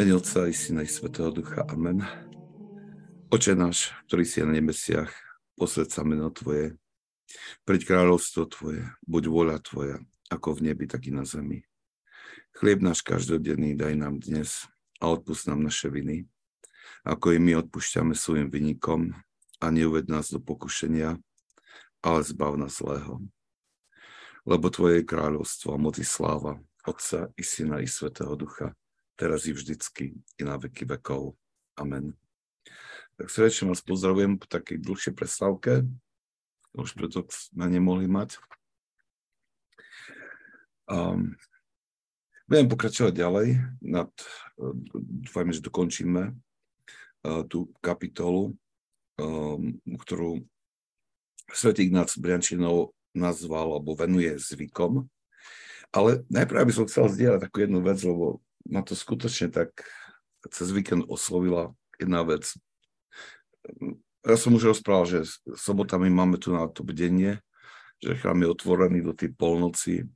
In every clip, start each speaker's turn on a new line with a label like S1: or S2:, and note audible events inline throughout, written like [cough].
S1: Mene Otca i Syna i Svetého Ducha. Amen. Oče náš, ktorý si na nebesiach, posved sa meno Tvoje, preď kráľovstvo Tvoje, buď vôľa Tvoja, ako v nebi, tak i na zemi. Chlieb náš každodenný daj nám dnes a odpust nám naše viny, ako i my odpúšťame svojim vynikom a neuved nás do pokušenia, ale zbav nás zlého. Lebo Tvoje je kráľovstvo a moci sláva, Otca i Syna i Svetého Ducha, teraz i vždycky i na veky vekov. Amen. Tak srdečne vás pozdravujem po takej dlhšej prestávke. Už preto sme nemohli mať. Um, budem pokračovať ďalej. Nad, dúfajme, že dokončíme uh, tú kapitolu, um, ktorú svätý Ignác Briančinov nazval alebo venuje zvykom. Ale najprv by som chcel zdieľať takú jednu vec, lebo ma to skutočne tak cez víkend oslovila jedna vec. Ja som už rozprával, že sobotami máme tu na to bdenie, že chrám je otvorený do tej polnoci.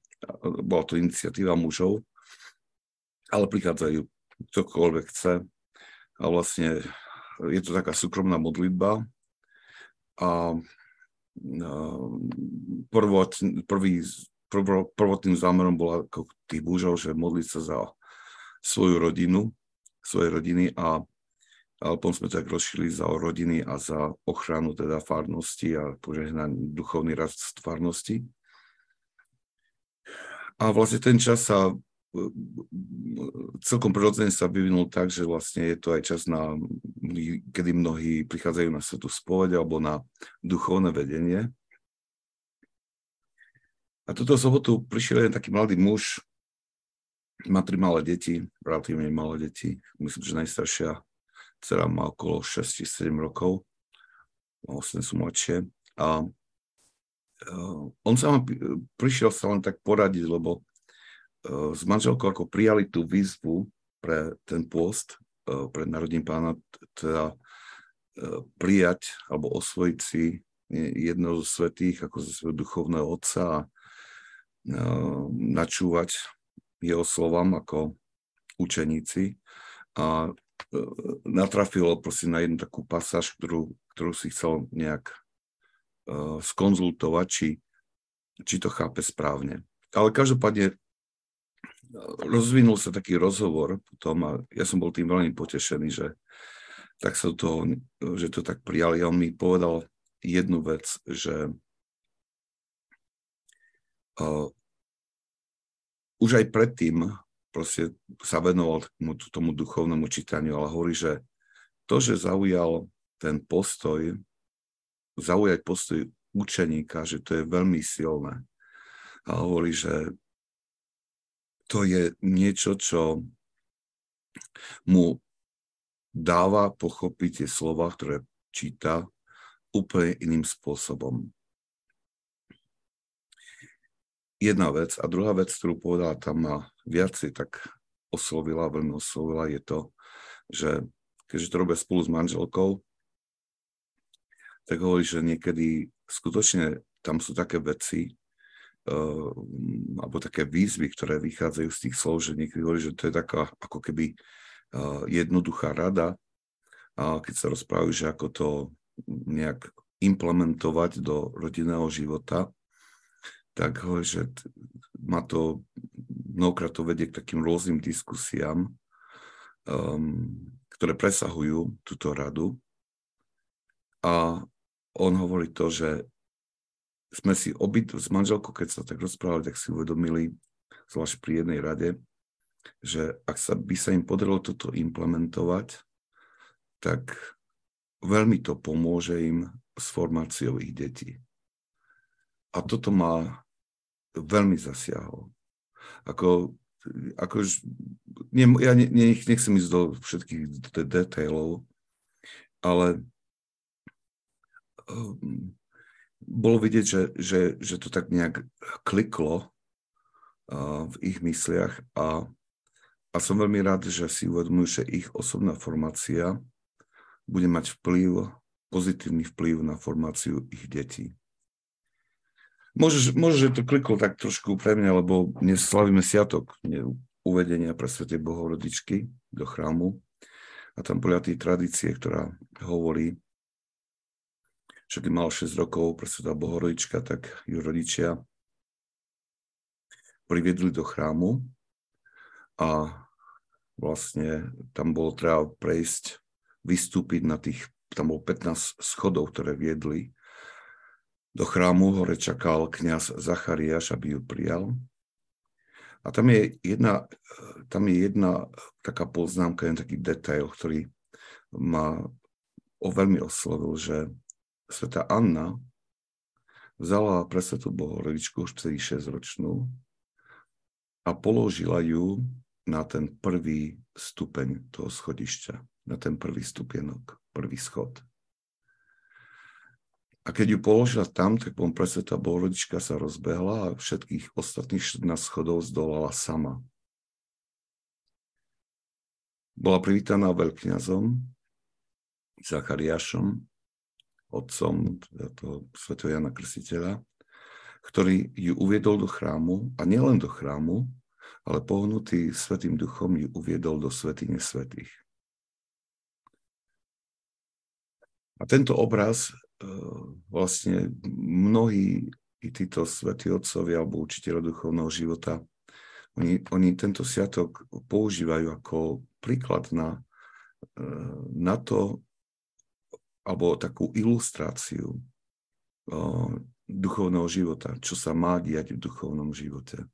S1: Bola to iniciatíva mužov, ale prichádzajú ktokoľvek chce. A vlastne je to taká súkromná modlitba. A prvot, prvý, prvotným zámerom bola ako tých mužov, že modliť sa za svoju rodinu, svoje rodiny a, a potom sme tak rozšili za rodiny a za ochranu teda farnosti a požehnaný duchovný rast farnosti. A vlastne ten čas sa celkom prirodzene sa vyvinul tak, že vlastne je to aj čas, na, kedy mnohí prichádzajú na svetú spoveď alebo na duchovné vedenie. A toto sobotu prišiel jeden taký mladý muž, má tri malé deti, relatívne malé deti. Myslím, že najstaršia dcera má okolo 6-7 rokov, vlastne sú mladšie. A uh, on sa ma prišiel sa len tak poradiť, lebo uh, s manželkou ako prijali tú výzvu pre ten post, uh, pre narodím pána, teda uh, prijať alebo osvojiť si jedného zo svetých ako zo svojho duchovného otca a uh, načúvať jeho slovám ako učeníci a e, natrafilo proste na jednu takú pasáž, ktorú, ktorú si chcel nejak uh, skonzultovať, či, či to chápe správne. Ale každopádne e, rozvinul sa taký rozhovor potom a ja som bol tým veľmi potešený, že tak sa to, že to tak prijali. A on mi povedal jednu vec, že už aj predtým proste sa venoval tomu, tomu duchovnému čítaniu, ale hovorí, že to, že zaujal ten postoj, zaujať postoj učeníka, že to je veľmi silné. A hovorí, že to je niečo, čo mu dáva pochopiť tie slova, ktoré číta úplne iným spôsobom jedna vec. A druhá vec, ktorú povedala tam ma viacej tak oslovila, veľmi oslovila, je to, že keďže to robia spolu s manželkou, tak hovorí, že niekedy skutočne tam sú také veci, uh, alebo také výzvy, ktoré vychádzajú z tých slov, že niekedy hovorí, že to je taká ako keby uh, jednoduchá rada, a keď sa rozprávajú, že ako to nejak implementovať do rodinného života, tak že ma to mnohokrát to vedie k takým rôznym diskusiám, um, ktoré presahujú túto radu. A on hovorí to, že sme si obyt s manželkou, keď sa tak rozprávali, tak si uvedomili, zvlášť pri jednej rade, že ak sa, by sa im podarilo toto implementovať, tak veľmi to pomôže im s formáciou ich detí. A toto má veľmi zasiahol. Ako, ako nie, ja ne, nech, nechcem ísť do všetkých detailov, ale um, bolo vidieť, že, že, že to tak nejak kliklo uh, v ich mysliach a, a som veľmi rád, že si uvedomujú, že ich osobná formácia bude mať vplyv, pozitívny vplyv na formáciu ich detí. Môže, môže, že to kliklo tak trošku pre mňa, lebo dnes slavíme sviatok uvedenia pre Svetej Bohorodičky, do chrámu. A tam podľa tej tradície, ktorá hovorí, že keď mal 6 rokov, presveta Bohorodička, tak ju rodičia priviedli do chrámu. A vlastne tam bolo treba prejsť, vystúpiť na tých, tam bolo 15 schodov, ktoré viedli do chrámu, hore čakal kňaz Zachariáš, aby ju prijal. A tam je jedna, tam je jedna taká poznámka, jeden taký detail, ktorý ma o veľmi oslovil, že sveta Anna vzala pre svetu Bohorodičku už 6 ročnú a položila ju na ten prvý stupeň toho schodišťa, na ten prvý stupienok, prvý schod. A keď ju položila tam, tak potom presvetá Bohorodička sa rozbehla a všetkých ostatných 14 schodov zdolala sama. Bola privítaná veľkňazom, Zachariášom, otcom teda toho svetého Jana Krstiteľa, ktorý ju uviedol do chrámu a nielen do chrámu, ale pohnutý Svetým duchom ju uviedol do Svetine Svetých. A tento obraz vlastne mnohí i títo svätí otcovia alebo učiteľa duchovného života, oni, oni tento sviatok používajú ako príklad na, e, na to, alebo takú ilustráciu duchovného života, čo sa má diať v duchovnom živote.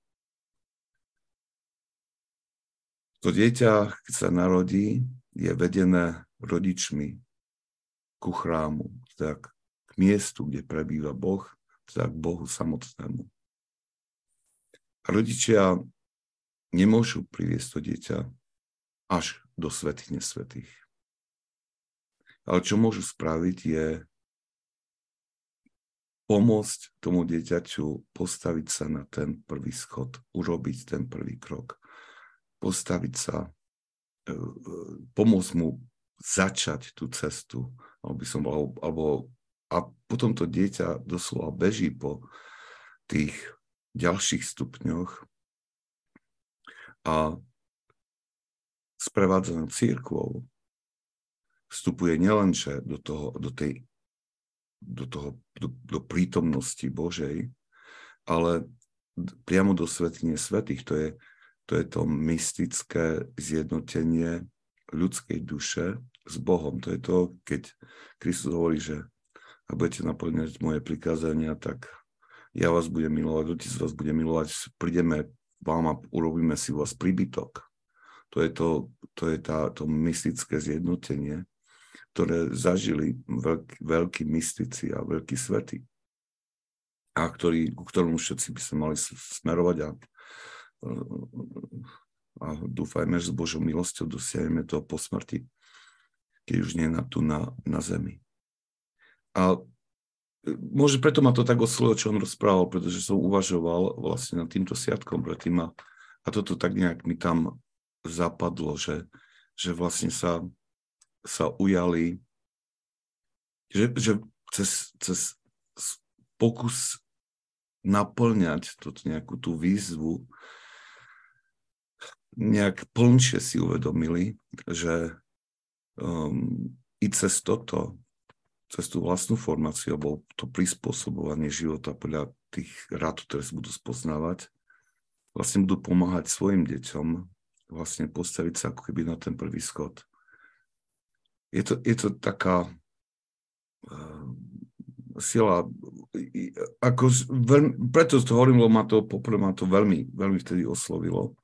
S1: To dieťa, keď sa narodí, je vedené rodičmi ku chrámu, teda k miestu, kde prebýva Boh, teda k Bohu samotnému. Rodičia nemôžu priviesť to dieťa až do svetých. Ale čo môžu spraviť je pomôcť tomu dieťaťu postaviť sa na ten prvý schod, urobiť ten prvý krok, postaviť sa, e, e, pomôcť mu začať tú cestu, alebo by som bol, alebo a potom to dieťa doslova beží po tých ďalších stupňoch a sprevádzaná církvou vstupuje nielenže do, toho, do tej do, toho, do, do prítomnosti Božej, ale priamo do svetine svetých. To je, to je to mystické zjednotenie ľudskej duše s Bohom. To je to, keď Kristus hovorí, že a budete naplňať moje prikázania, tak ja vás budem milovať, Otec vás bude milovať, prídeme vám a urobíme si vás príbytok. To je, to, to je tá, to mystické zjednotenie ktoré zažili veľkí, veľkí mystici a veľkí svety a ktorý, ku ktorom všetci by sme mali smerovať a, a dúfajme, že s Božou milosťou dosiahneme to po smrti, keď už nie na, tu na, na zemi. A môže preto ma to tak oslovilo, čo on rozprával, pretože som uvažoval vlastne nad týmto sviatkom predtým a, a toto tak nejak mi tam zapadlo, že, že vlastne sa sa ujali, že, že cez, cez pokus naplňať túto nejakú tú výzvu, nejak plnšie si uvedomili, že um, i cez toto, cez tú vlastnú formáciu, alebo to prispôsobovanie života podľa tých rád, ktoré sa budú spoznávať, vlastne budú pomáhať svojim deťom vlastne postaviť sa ako keby na ten prvý schod je to, je to taká uh, sila, ako veľmi, preto to hovorím, lebo ma to, poprvé ma to veľmi, veľmi vtedy oslovilo.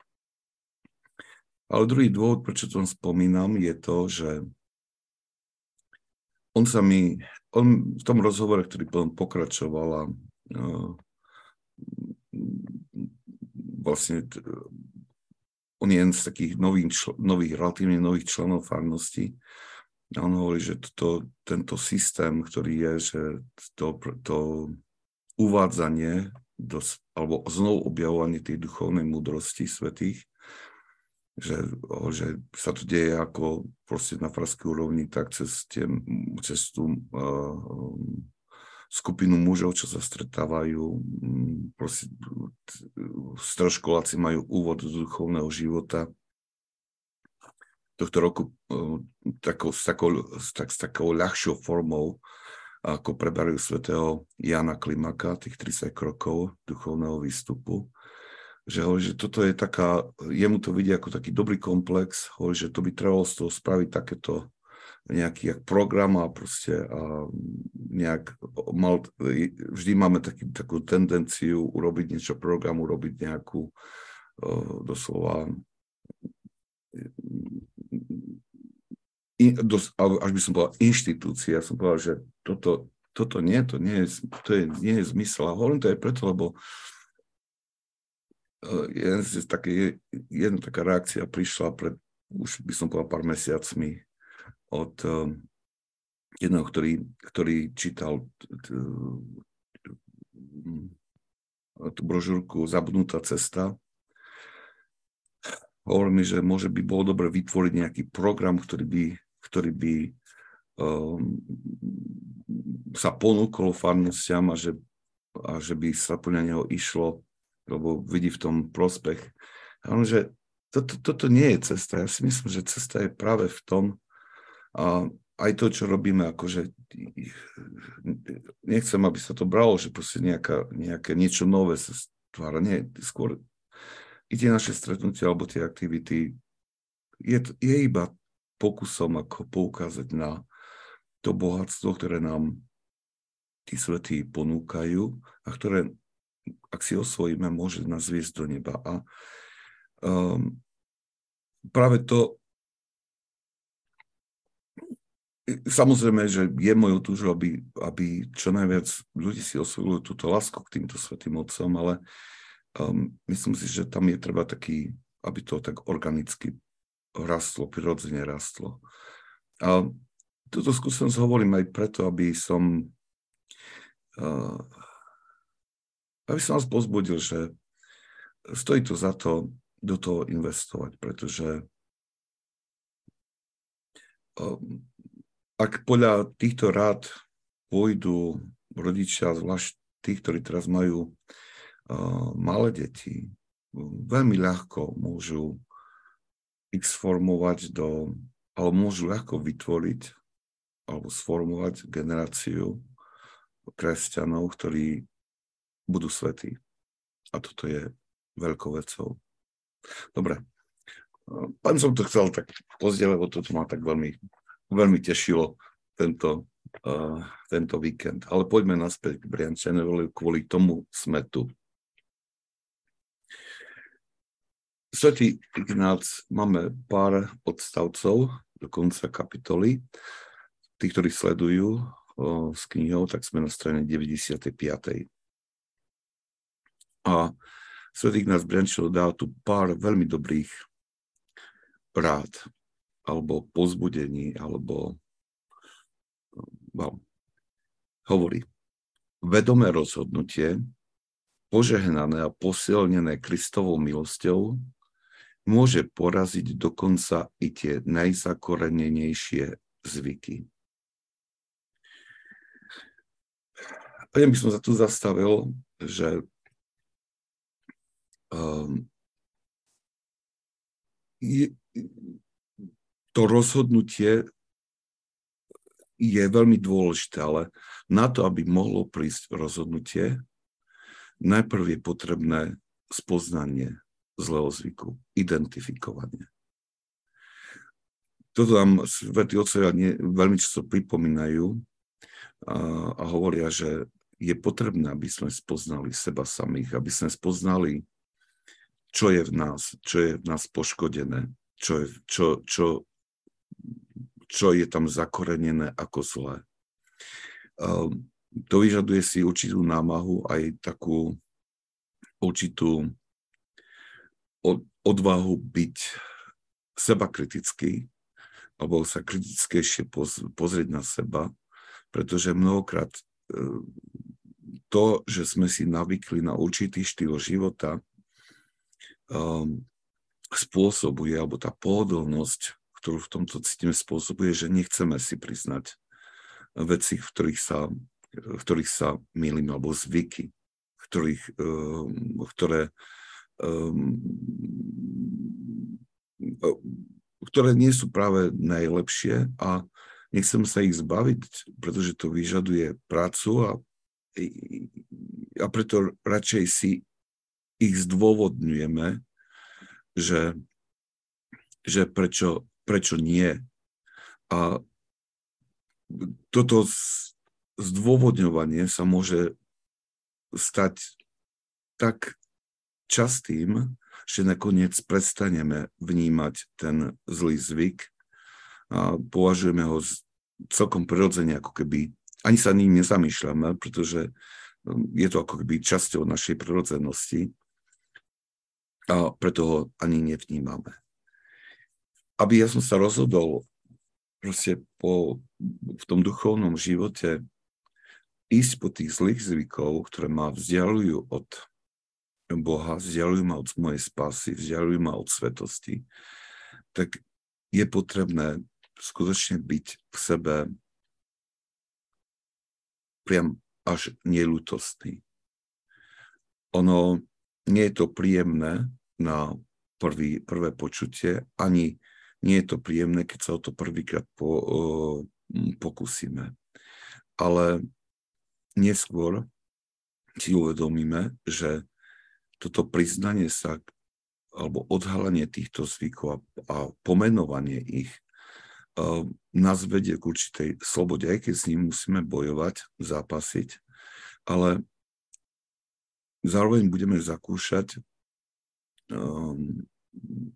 S1: Ale druhý dôvod, prečo to spomínam, je to, že on sa mi, on v tom rozhovore, ktorý potom pokračoval a uh, vlastne on je jeden z takých nových, nových, relatívne nových členov farnosti, a on hovorí, že to, tento systém, ktorý je, že to, to uvádzanie do, alebo znovu objavovanie tej duchovnej múdrosti svetých, že, že sa to deje ako proste na farskej úrovni, tak cez, tie, cez tú uh, skupinu mužov, čo sa stretávajú, proste stroškoláci majú úvod do duchovného života, tohto roku takou, s, takou, tak, s takou ľahšou formou, ako preberajú svätého Jana Klimaka, tých 30 krokov duchovného výstupu. Že hovorí, že toto je taká, jemu to vidí ako taký dobrý komplex, hovorí, že to by trebalo z toho spraviť takéto nejaký jak program a proste a nejak mal, vždy máme taký, takú tendenciu urobiť niečo program, urobiť nejakú uh, doslova in, až by som povedal inštitúcia, som povedal, že toto, toto nie, to nie je, to je, nie je zmysel. A hovorím to aj preto, lebo uh, jeden, také, jedna taká reakcia prišla pred, už by som povedal pár mesiacmi od jedného, ktorý, ktorý čítal tú brožúrku Zabudnutá cesta. Hovoril mi, že môže by bolo dobre vytvoriť nejaký program, ktorý by, ktorý by um, sa ponúkol farnostiam a že, a že by sa podľa neho išlo, lebo vidí v tom prospech. A on, že toto, toto nie je cesta. Ja si myslím, že cesta je práve v tom, a aj to, čo robíme, akože nechcem, aby sa to bralo, že proste nejaká, nejaké niečo nové sa stvára. Nie, skôr i tie naše stretnutia alebo tie aktivity je, je iba pokusom ako poukázať na to bohatstvo, ktoré nám tí svetí ponúkajú a ktoré, ak si osvojíme, môže nás viesť do neba. A um, práve to Samozrejme, že je mojou túžou, aby, aby čo najviac ľudí si osvojilo túto lásku k týmto svetým otcom, ale um, myslím si, že tam je treba taký, aby to tak organicky rastlo, prirodzene rastlo. A túto skúsenosť hovorím aj preto, aby som uh, aby som vás pozbudil, že stojí to za to do toho investovať, pretože um, ak podľa týchto rád pôjdu rodičia, zvlášť tí, ktorí teraz majú uh, malé deti, veľmi ľahko môžu ich sformovať do, alebo môžu ľahko vytvoriť alebo sformovať generáciu kresťanov, ktorí budú svetí. A toto je veľkou vecou. Dobre. Pán som to chcel tak pozdieľať, lebo toto ma tak veľmi veľmi tešilo tento, uh, tento víkend. Ale poďme naspäť k Briančanovi, kvôli tomu sme tu. Svetý Ignác, máme pár odstavcov do konca kapitoly. Tí, ktorí sledujú uh, s knihou, tak sme na strane 95. A Svetý Ignác Briančov dá tu pár veľmi dobrých rád alebo pozbudení, alebo well, hovorí, vedomé rozhodnutie, požehnané a posilnené Kristovou milosťou, môže poraziť dokonca i tie najzakorenenejšie zvyky. A ja by som sa tu zastavil, že um, je, to rozhodnutie je veľmi dôležité, ale na to, aby mohlo prísť rozhodnutie, najprv je potrebné spoznanie zlého zvyku, identifikovanie. Toto nám svätí otcovia veľmi často pripomínajú a, a hovoria, že je potrebné, aby sme spoznali seba samých, aby sme spoznali, čo je v nás, čo je v nás poškodené, čo, je, čo, čo čo je tam zakorenené ako zlé. Ehm, to vyžaduje si určitú námahu aj takú určitú odvahu byť seba kritický, alebo sa kritickejšie pozrieť na seba, pretože mnohokrát ehm, to, že sme si navykli na určitý štýl života, um, spôsobuje, alebo tá pohodlnosť ktorú v tomto cítime spôsobuje, že nechceme si priznať veci, v ktorých sa, v ktorých sa milíme, alebo zvyky, ktorých, ehm, ktoré, ehm, ktoré nie sú práve najlepšie a nechcem sa ich zbaviť, pretože to vyžaduje prácu a, a preto radšej si ich zdôvodňujeme, že, že prečo, prečo nie. A toto zdôvodňovanie sa môže stať tak častým, že nakoniec prestaneme vnímať ten zlý zvyk a považujeme ho celkom prirodzene, ako keby ani sa ním nezamýšľame, pretože um, je to ako keby časťou našej prirodzenosti a preto ho ani nevnímame. Aby ja som sa rozhodol proste po, v tom duchovnom živote ísť po tých zlých zvykov, ktoré ma vzdialujú od Boha, vzdialujú ma od mojej spásy, vzdialujú ma od svetosti, tak je potrebné skutočne byť v sebe priam až nelutostný. Ono nie je to príjemné na prvý, prvé počutie, ani nie je to príjemné, keď sa o to prvýkrát po, o, pokúsime. Ale neskôr si uvedomíme, že toto priznanie sa alebo odhalenie týchto zvykov a, a pomenovanie ich uh, nás vedie k určitej slobode, aj keď s ním musíme bojovať, zápasiť, ale zároveň budeme zakúšať um,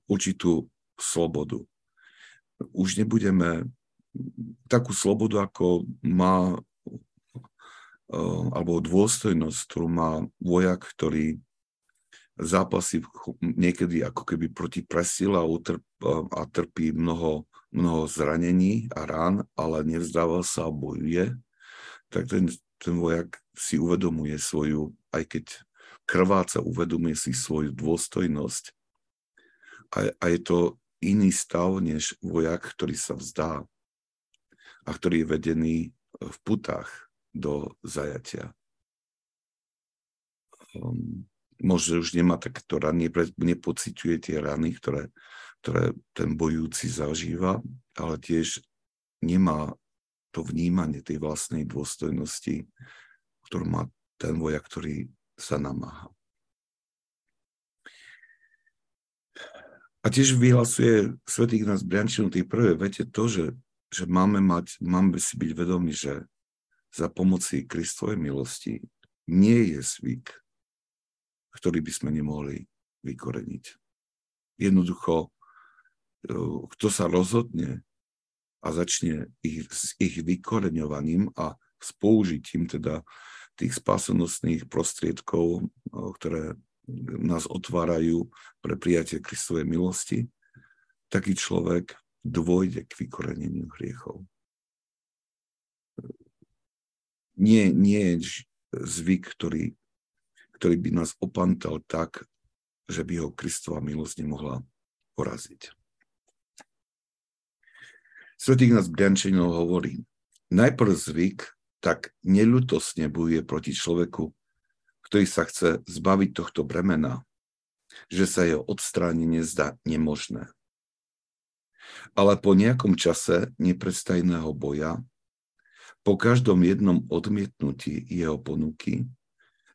S1: určitú slobodu. Už nebudeme takú slobodu, ako má uh, alebo dôstojnosť, ktorú má vojak, ktorý zápasy niekedy ako keby proti presile a, utrp, a trpí mnoho, mnoho zranení a rán, ale nevzdáva sa a bojuje, tak ten, ten vojak si uvedomuje svoju, aj keď krváca, uvedomuje si svoju dôstojnosť. A, a je to iný stav, než vojak, ktorý sa vzdá a ktorý je vedený v putách do zajatia. Um, možno už nemá takéto rany, nepociťuje tie rany, ktoré, ktoré ten bojúci zažíva, ale tiež nemá to vnímanie tej vlastnej dôstojnosti, ktorú má ten vojak, ktorý sa namáha. A tiež vyhlasuje svätý nás Briančinu tej prvej vete to, že, že máme, mať, máme si byť vedomi, že za pomoci Kristovej milosti nie je zvyk ktorý by sme nemohli vykoreniť. Jednoducho, e, kto sa rozhodne a začne ich, s ich vykoreňovaním a s použitím teda tých spásonosných prostriedkov, ktoré nás otvárajú pre prijatie Kristovej milosti, taký človek dôjde k vykoreneniu hriechov. Nie, nie je zvyk, ktorý ktorý by nás opantal tak, že by ho Kristova milosť nemohla poraziť. Svetý nás Briančinov hovorí, najprv zvyk tak neľutosne bojuje proti človeku, ktorý sa chce zbaviť tohto bremena, že sa jeho odstránenie zdá nemožné. Ale po nejakom čase neprestajného boja, po každom jednom odmietnutí jeho ponuky,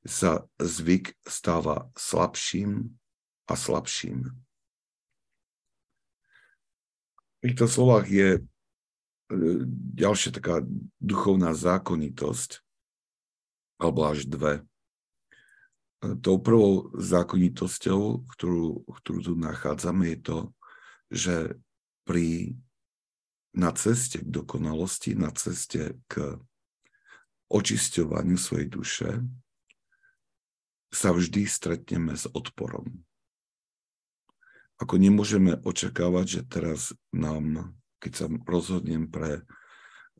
S1: sa zvyk stáva slabším a slabším. V týchto slovách je ďalšia taká duchovná zákonitosť, alebo až dve. E, tou prvou zákonitosťou, ktorú, ktorú tu nachádzame, je to, že pri, na ceste k dokonalosti, na ceste k očisťovaniu svojej duše, sa vždy stretneme s odporom. Ako nemôžeme očakávať, že teraz nám, keď sa rozhodnem pre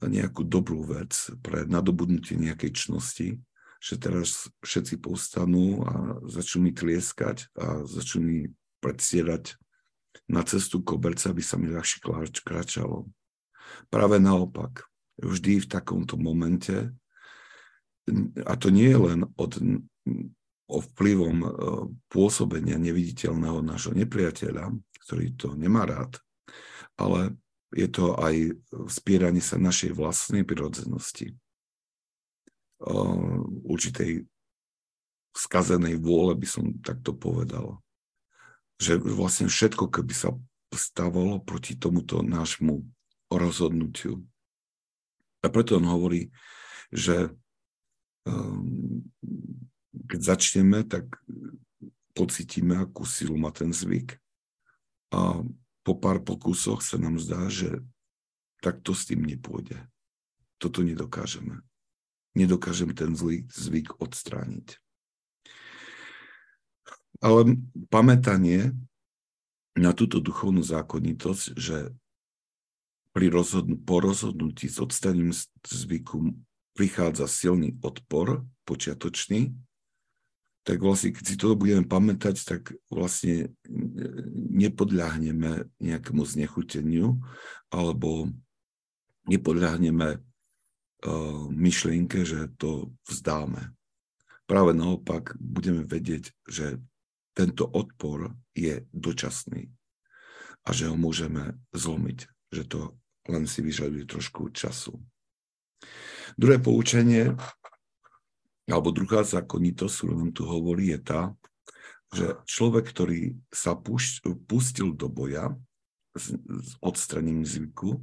S1: nejakú dobrú vec, pre nadobudnutie nejakej čnosti, že teraz všetci povstanú a začnú mi tlieskať a začnú mi predstierať na cestu koberca, aby sa mi ľahšie kráčalo. Práve naopak, vždy v takomto momente, a to nie je len od o vplyvom e, pôsobenia neviditeľného nášho nepriateľa, ktorý to nemá rád, ale je to aj spieranie sa našej vlastnej prirodzenosti, určitej skazenej vôle, by som takto povedal. Že vlastne všetko, keby sa stávalo proti tomuto nášmu rozhodnutiu. A preto on hovorí, že um, keď začneme, tak pocítime, akú silu má ten zvyk. A po pár pokusoch sa nám zdá, že takto s tým nepôjde. Toto nedokážeme. Nedokážem ten zlý zvyk odstrániť. Ale pamätanie na túto duchovnú zákonitosť, že pri rozhodn- po rozhodnutí s odstaním zvyku prichádza silný odpor počiatočný, tak vlastne, keď si toto budeme pamätať, tak vlastne nepodľahneme nejakému znechuteniu alebo nepodľahneme uh, myšlienke, že to vzdáme. Práve naopak budeme vedieť, že tento odpor je dočasný a že ho môžeme zlomiť, že to len si vyžaduje trošku času. Druhé poučenie alebo druhá zákonitosť, ktorú nám tu hovorí, je tá, že človek, ktorý sa pustil do boja s, s odstraním zvyku,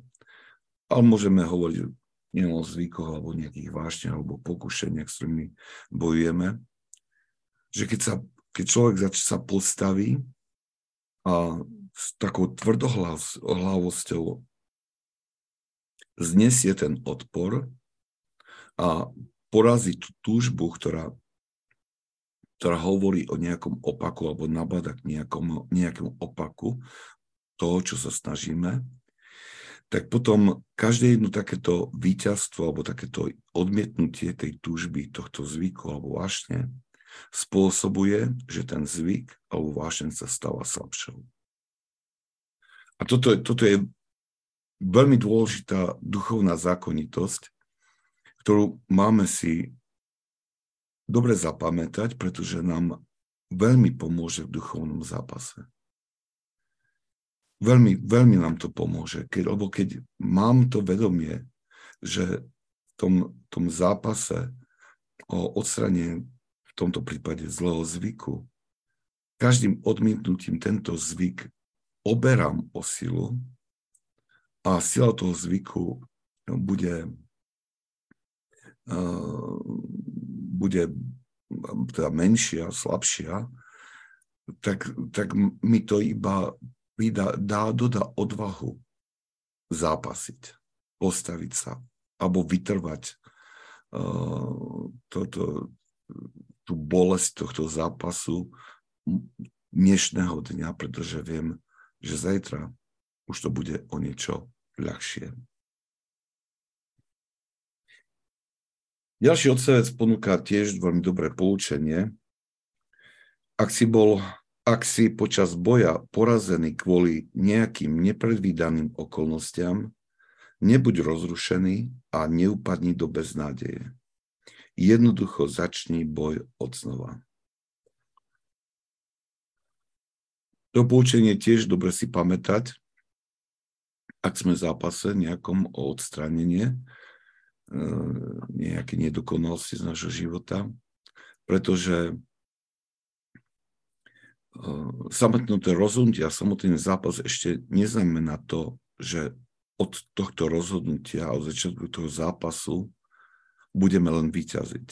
S1: ale môžeme hovoriť nielen o zvykoch alebo nejakých vášniach alebo pokušeniach, s ktorými bojujeme, že keď, sa, keď človek zač sa postaví a s takou tvrdohlavosťou znesie ten odpor a poraziť tú túžbu, ktorá, ktorá hovorí o nejakom opaku alebo nabada k nejakom, nejakému opaku toho, čo sa snažíme, tak potom každé jedno takéto víťazstvo alebo takéto odmietnutie tej túžby, tohto zvyku alebo vášne spôsobuje, že ten zvyk alebo vášeň sa stáva slabšou. A toto, toto je veľmi dôležitá duchovná zákonitosť, ktorú máme si dobre zapamätať, pretože nám veľmi pomôže v duchovnom zápase. Veľmi, veľmi nám to pomôže, keď, lebo keď mám to vedomie, že v tom, tom zápase o odstranie v tomto prípade zlého zvyku, každým odmietnutím tento zvyk oberám o silu a sila toho zvyku bude bude teda menšia, slabšia, tak, tak mi to iba vydá, dá, dodá odvahu zápasiť, postaviť sa, alebo vytrvať uh, toto, tú bolesť tohto zápasu dnešného dňa, pretože viem, že zajtra už to bude o niečo ľahšie. Ďalší odstavec ponúka tiež veľmi dobré poučenie. Ak si bol, ak si počas boja porazený kvôli nejakým nepredvídaným okolnostiam, nebuď rozrušený a neupadni do beznádeje. Jednoducho začni boj od znova. To poučenie tiež dobre si pamätať, ak sme v zápase nejakom o odstranenie, nejaké nedokonalosti z nášho života, pretože samotné to rozhodnutie a samotný zápas ešte neznamená to, že od tohto rozhodnutia, od začiatku toho zápasu budeme len vyťaziť.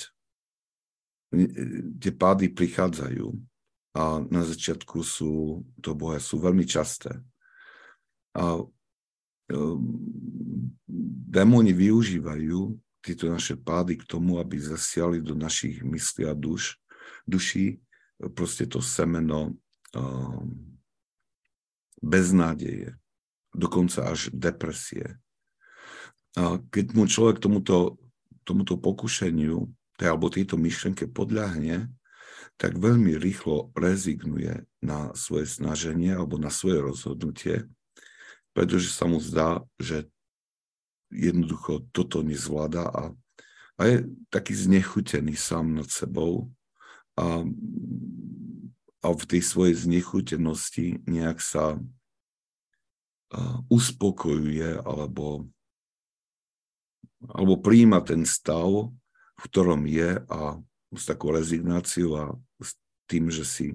S1: Tie pády prichádzajú a na začiatku sú, to boja sú veľmi časté. A démoni využívajú tieto naše pády k tomu, aby zasiali do našich myslí a duš, duší e, proste to semeno um, beznádeje, dokonca až depresie. A keď mu človek tomuto, tomuto pokušeniu, alebo tejto myšlenke podľahne, tak veľmi rýchlo rezignuje na svoje snaženie alebo na svoje rozhodnutie pretože sa mu zdá, že jednoducho toto nezvláda a, a je taký znechutený sám nad sebou a, a v tej svojej znechutenosti nejak sa uspokojuje alebo, alebo príjima ten stav, v ktorom je a s takou rezignáciou a s tým, že si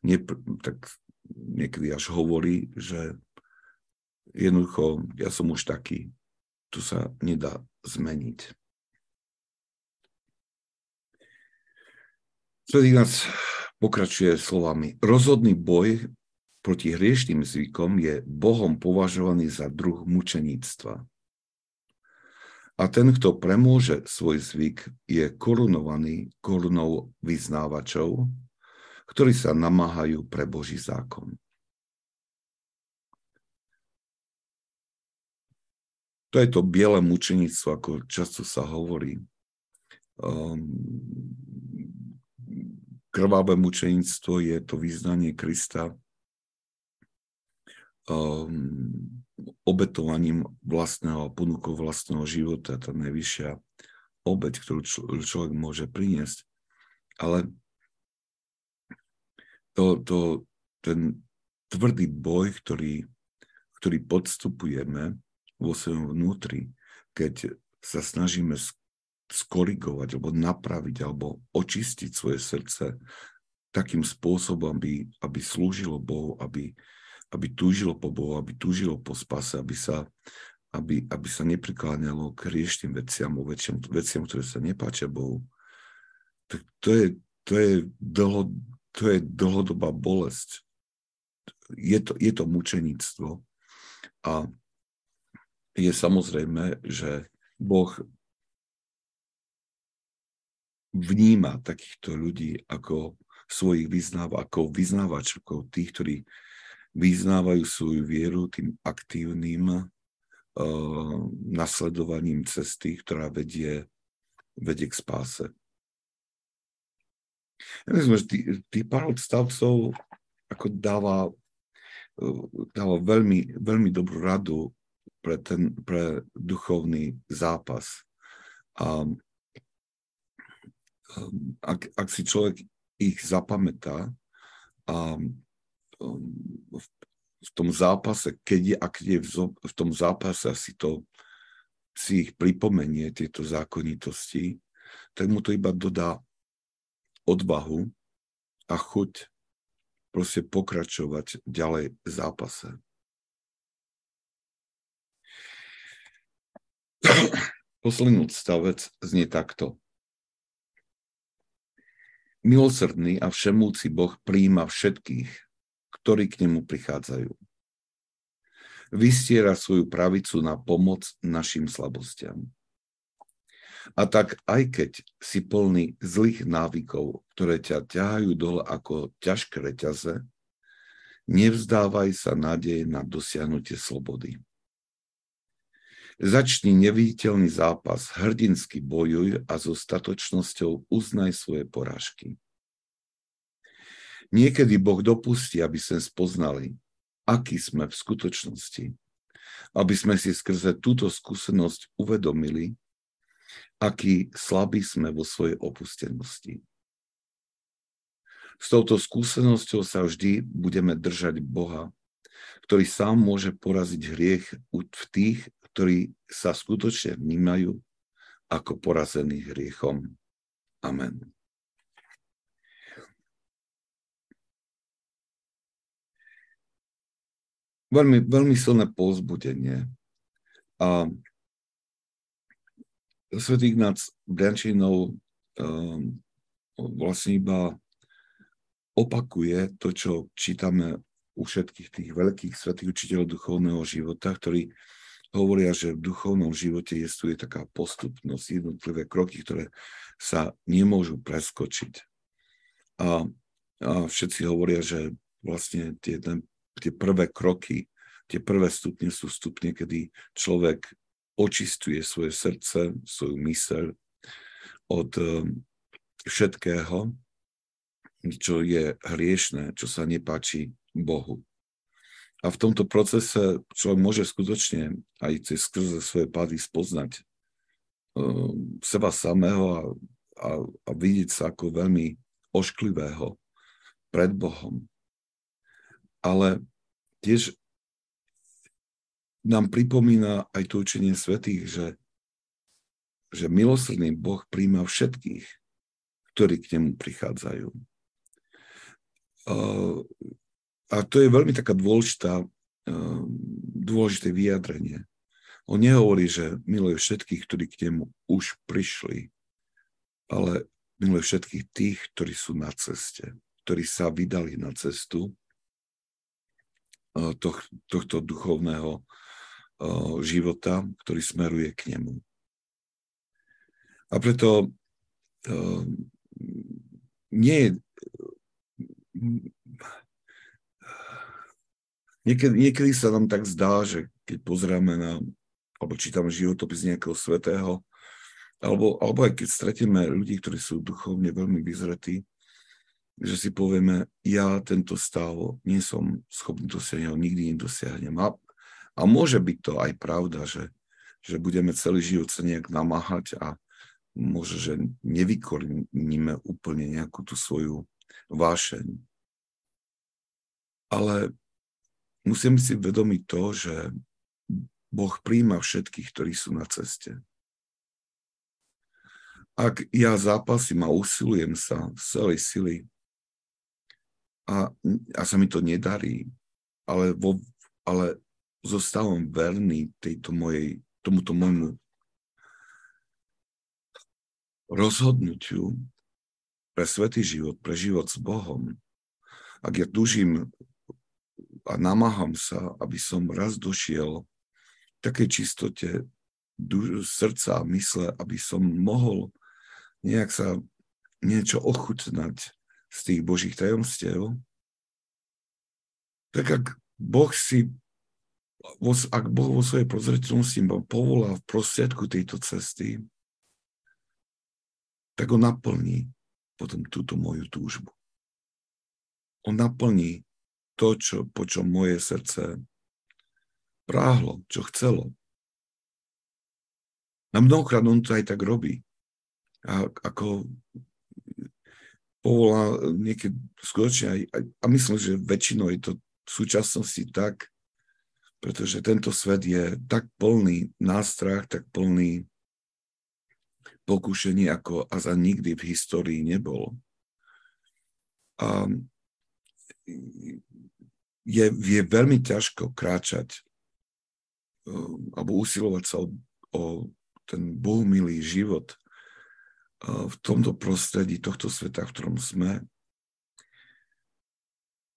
S1: nepr- tak niekedy až hovorí, že jednoducho ja som už taký, tu sa nedá zmeniť. Svetý nás pokračuje slovami. Rozhodný boj proti hriešným zvykom je Bohom považovaný za druh mučeníctva. A ten, kto premôže svoj zvyk, je korunovaný korunou vyznávačov, ktorí sa namáhajú pre Boží zákon. To je to biele mučenictvo, ako často sa hovorí. Um, krvavé mučenictvo je to význanie Krista um, obetovaním vlastného a ponukou vlastného života, tá najvyššia obeď, ktorú človek môže priniesť. Ale to, to, ten tvrdý boj, ktorý, ktorý podstupujeme vo svojom vnútri, keď sa snažíme skorigovať, alebo napraviť, alebo očistiť svoje srdce takým spôsobom, aby, aby slúžilo Bohu, aby, aby túžilo po Bohu, aby túžilo po spase, aby sa, aby, aby sa neprikláňalo k rieštým veciam, veciam, veciam, ktoré sa nepáčia Bohu. Tak to je, to je, dlho, to je dlhodobá bolesť. Je to, je to mučenictvo. A je samozrejme, že Boh vníma takýchto ľudí ako svojich vyznáva, ako vyznávačov, tých, ktorí vyznávajú svoju vieru tým aktívnym uh, nasledovaním cesty, ktorá vedie, vedie k spáse. Ja myslím, že tých pár stavcov ako dáva, dáva veľmi, veľmi dobrú radu pre, ten, pre duchovný zápas. A ak, ak si človek ich zapamätá a v, v tom zápase, keď je, ak je v, v tom zápase si to si ich pripomenie, tieto zákonitosti, tak mu to iba dodá odvahu a chuť proste pokračovať ďalej v zápase. Posledný odstavec znie takto. Milosrdný a všemúci Boh príjima všetkých, ktorí k nemu prichádzajú. Vystiera svoju pravicu na pomoc našim slabostiam. A tak aj keď si plný zlých návykov, ktoré ťa ťahajú dole ako ťažké reťaze, nevzdávaj sa nádej na dosiahnutie slobody. Začni neviditeľný zápas, hrdinsky bojuj a so statočnosťou uznaj svoje porážky. Niekedy Boh dopustí, aby sme spoznali, aký sme v skutočnosti. Aby sme si skrze túto skúsenosť uvedomili, aký slabí sme vo svojej opustenosti. S touto skúsenosťou sa vždy budeme držať Boha, ktorý sám môže poraziť hriech v tých, ktorí sa skutočne vnímajú ako porazení hriechom. Amen. veľmi, veľmi silné povzbudenie. A Svetý Ignác Briančinov um, vlastne iba opakuje to, čo čítame u všetkých tých veľkých svetých učiteľov duchovného života, ktorí hovoria, že v duchovnom živote je taká postupnosť, jednotlivé kroky, ktoré sa nemôžu preskočiť. A, a všetci hovoria, že vlastne tie, ten tie prvé kroky, tie prvé stupne sú stupne, kedy človek očistuje svoje srdce, svoju myseľ od um, všetkého, čo je hriešné, čo sa nepáči Bohu. A v tomto procese človek môže skutočne aj cez skrze svoje pády spoznať um, seba samého a, a, a vidieť sa ako veľmi ošklivého pred Bohom ale tiež nám pripomína aj to učenie svetých, že, že milosrdný Boh príjma všetkých, ktorí k nemu prichádzajú. A to je veľmi taká dôležitá, dôležité vyjadrenie. On nehovorí, že miluje všetkých, ktorí k nemu už prišli, ale miluje všetkých tých, ktorí sú na ceste, ktorí sa vydali na cestu tohto duchovného života, ktorý smeruje k nemu. A preto nie je niekedy, niekedy sa nám tak zdá, že keď pozrieme na, alebo čítame životopis nejakého svetého, alebo, alebo aj keď stretíme ľudí, ktorí sú duchovne veľmi vyzretí, že si povieme, ja tento stav nie som schopný dosiahnuť, nikdy nedosiahnem. A a môže byť to aj pravda, že, že budeme celý život sa nejak namáhať a môže, že nevykorníme úplne nejakú tú svoju vášeň. Ale musím si vedomiť to, že Boh príjma všetkých, ktorí sú na ceste. Ak ja zápasím a usilujem sa z celej sily a, a sa mi to nedarí, ale, vo, ale zostávam verný tejto mojej, tomuto môjmu rozhodnutiu pre svetý život, pre život s Bohom. Ak ja tužím a namáham sa, aby som raz došiel takej čistote srdca a mysle, aby som mohol nejak sa niečo ochutnať z tých Božích tajomstiev, tak ak Boh si ak Boh vo svojej prozreteľnosti ma povolá v prostriedku tejto cesty, tak on naplní potom túto moju túžbu. On naplní to, čo, po čom moje srdce práhlo, čo chcelo. A mnohokrát on to aj tak robí. A ako povolá niekedy skutočne aj, aj a myslím, že väčšinou je to v súčasnosti tak, pretože tento svet je tak plný nástrach, tak plný pokušení, ako a za nikdy v histórii nebol. A je, je veľmi ťažko kráčať um, alebo usilovať sa o, o ten bohumilý život uh, v tomto prostredí tohto sveta, v ktorom sme.